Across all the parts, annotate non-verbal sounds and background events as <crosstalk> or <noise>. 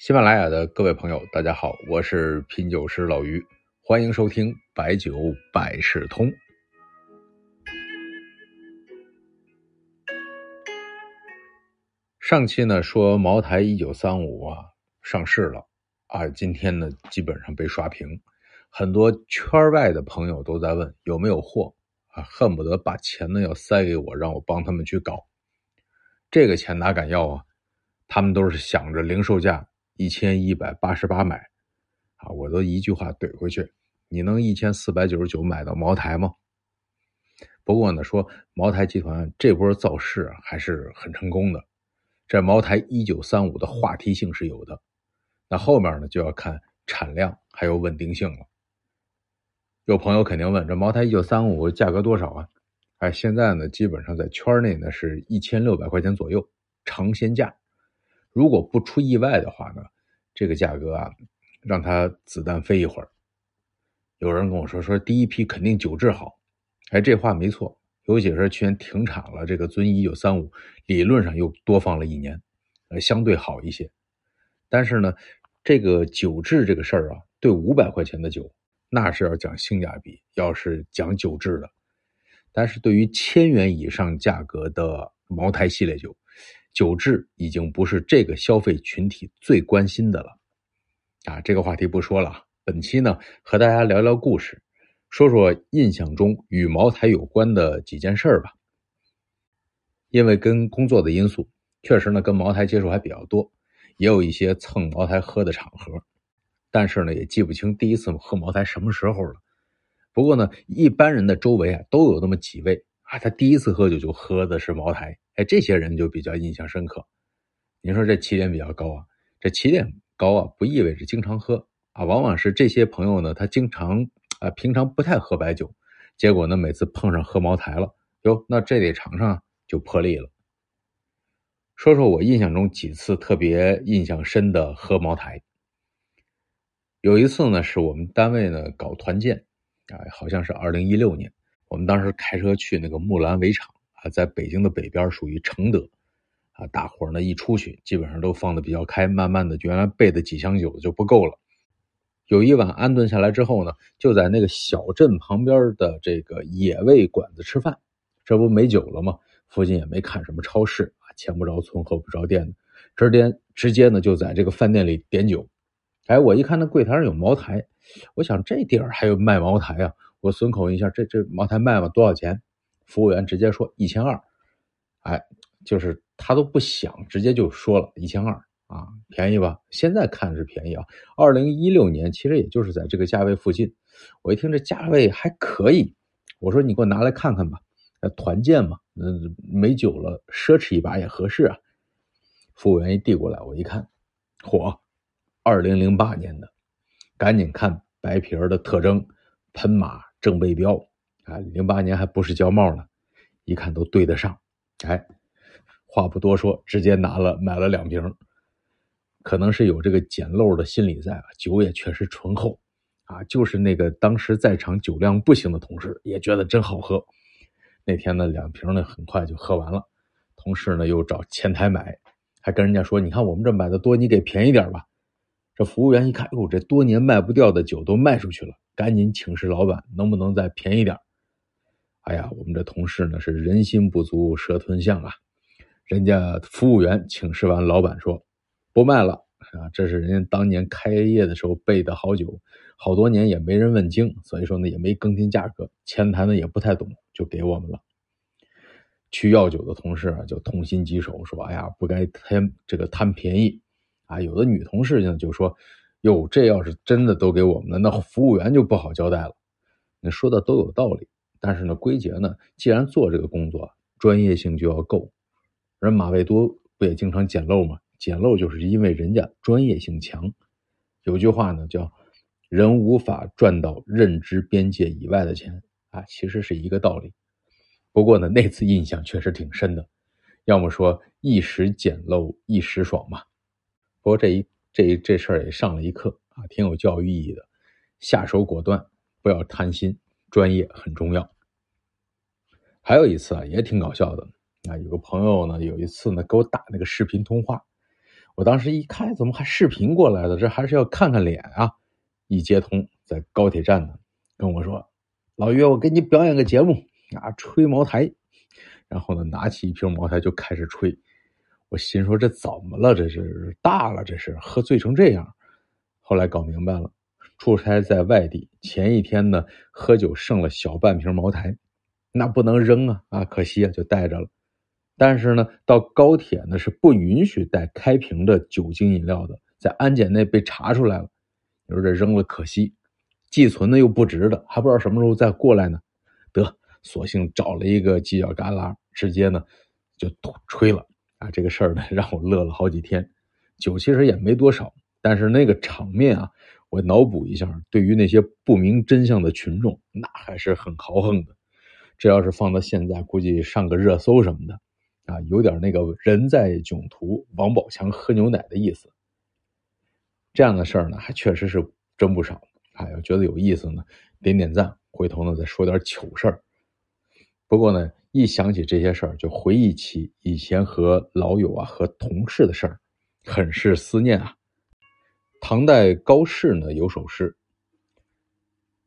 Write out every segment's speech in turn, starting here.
喜马拉雅的各位朋友，大家好，我是品酒师老于，欢迎收听白酒百事通。上期呢说茅台一九三五啊上市了啊，今天呢基本上被刷屏，很多圈外的朋友都在问有没有货啊，恨不得把钱呢要塞给我，让我帮他们去搞。这个钱哪敢要啊？他们都是想着零售价。一千一百八十八买，啊，我都一句话怼回去，你能一千四百九十九买到茅台吗？不过呢，说茅台集团这波造势还是很成功的，这茅台一九三五的话题性是有的，那后面呢就要看产量还有稳定性了。有朋友肯定问，这茅台一九三五价格多少啊？哎，现在呢基本上在圈内呢是一千六百块钱左右，尝鲜价。如果不出意外的话呢，这个价格啊，让它子弹飞一会儿。有人跟我说说第一批肯定酒质好，哎，这话没错。尤其是去年停产了，这个遵义一九三五理论上又多放了一年，呃，相对好一些。但是呢，这个酒质这个事儿啊，对五百块钱的酒，那是要讲性价比，要是讲酒质的。但是对于千元以上价格的茅台系列酒，酒质已经不是这个消费群体最关心的了，啊，这个话题不说了。本期呢，和大家聊聊故事，说说印象中与茅台有关的几件事儿吧。因为跟工作的因素，确实呢跟茅台接触还比较多，也有一些蹭茅台喝的场合，但是呢也记不清第一次喝茅台什么时候了。不过呢，一般人的周围啊都有那么几位啊，他第一次喝酒就喝的是茅台。哎，这些人就比较印象深刻。您说这起点比较高啊？这起点高啊，不意味着经常喝啊，往往是这些朋友呢，他经常啊，平常不太喝白酒，结果呢，每次碰上喝茅台了，哟，那这得尝尝就破例了。说说我印象中几次特别印象深的喝茅台。有一次呢，是我们单位呢搞团建，啊，好像是二零一六年，我们当时开车去那个木兰围场。啊，在北京的北边属于承德，啊，大伙呢一出去，基本上都放的比较开，慢慢的，原来备的几箱酒就不够了。有一晚安顿下来之后呢，就在那个小镇旁边的这个野味馆子吃饭，这不没酒了吗？附近也没看什么超市啊，前不着村后不着店的，直接直接呢就在这个饭店里点酒。哎，我一看那柜台上有茅台，我想这地儿还有卖茅台啊，我损口一下，这这茅台卖吗？多少钱？服务员直接说一千二，哎，就是他都不想，直接就说了一千二啊，便宜吧？现在看是便宜啊。二零一六年其实也就是在这个价位附近。我一听这价位还可以，我说你给我拿来看看吧。团建嘛，嗯，没酒了，奢侈一把也合适啊。服务员一递过来，我一看，嚯，二零零八年的，赶紧看白皮儿的特征，喷马正背标。啊，零八年还不是胶帽呢，一看都对得上。哎，话不多说，直接拿了买了两瓶。可能是有这个捡漏的心理在啊，酒也确实醇厚啊。就是那个当时在场酒量不行的同事也觉得真好喝。那天呢，两瓶呢很快就喝完了。同事呢又找前台买，还跟人家说：“你看我们这买的多，你给便宜点吧。”这服务员一看，哟，这多年卖不掉的酒都卖出去了，赶紧请示老板，能不能再便宜点？哎呀，我们这同事呢是人心不足蛇吞象啊！人家服务员请示完，老板说不卖了啊，这是人家当年开业的时候备的好酒，好多年也没人问津，所以说呢也没更新价格，前台呢也不太懂，就给我们了。去要酒的同事啊就痛心疾首，说哎呀不该贪这个贪便宜啊！有的女同事呢就说哟，这要是真的都给我们了，那服务员就不好交代了。你说的都有道理。但是呢，归结呢，既然做这个工作，专业性就要够。人马未都不也经常捡漏吗？捡漏就是因为人家专业性强。有句话呢，叫“人无法赚到认知边界以外的钱”，啊，其实是一个道理。不过呢，那次印象确实挺深的。要么说一时捡漏一时爽嘛。不过这一这一这事儿也上了一课啊，挺有教育意义的。下手果断，不要贪心。专业很重要。还有一次啊，也挺搞笑的啊。有个朋友呢，有一次呢，给我打那个视频通话，我当时一看，怎么还视频过来的？这还是要看看脸啊！一接通，在高铁站呢，跟我说：“老岳，我给你表演个节目啊，吹茅台。”然后呢，拿起一瓶茅台就开始吹。我心说：“这怎么了？这是大了？这是喝醉成这样？”后来搞明白了，出差在外地，前一天呢，喝酒剩了小半瓶茅台，那不能扔啊！啊，可惜啊，就带着了。但是呢，到高铁呢是不允许带开瓶的酒精饮料的，在安检内被查出来了。你说这扔了可惜，寄存的又不值得，还不知道什么时候再过来呢。得，索性找了一个犄角旮旯，直接呢就吹了啊！这个事儿呢 <laughs> 让我乐了好几天。酒其实也没多少，但是那个场面啊，我脑补一下，对于那些不明真相的群众，那还是很豪横的。这要是放到现在，估计上个热搜什么的。啊，有点那个人在囧途，王宝强喝牛奶的意思。这样的事儿呢，还确实是真不少。啊，要觉得有意思呢，点点赞，回头呢再说点糗事儿。不过呢，一想起这些事儿，就回忆起以前和老友啊、和同事的事儿，很是思念啊。唐代高适呢有首诗：“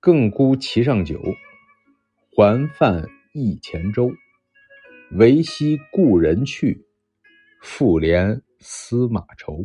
更孤骑上酒，还泛忆前舟。”唯惜故人去，复怜司马愁。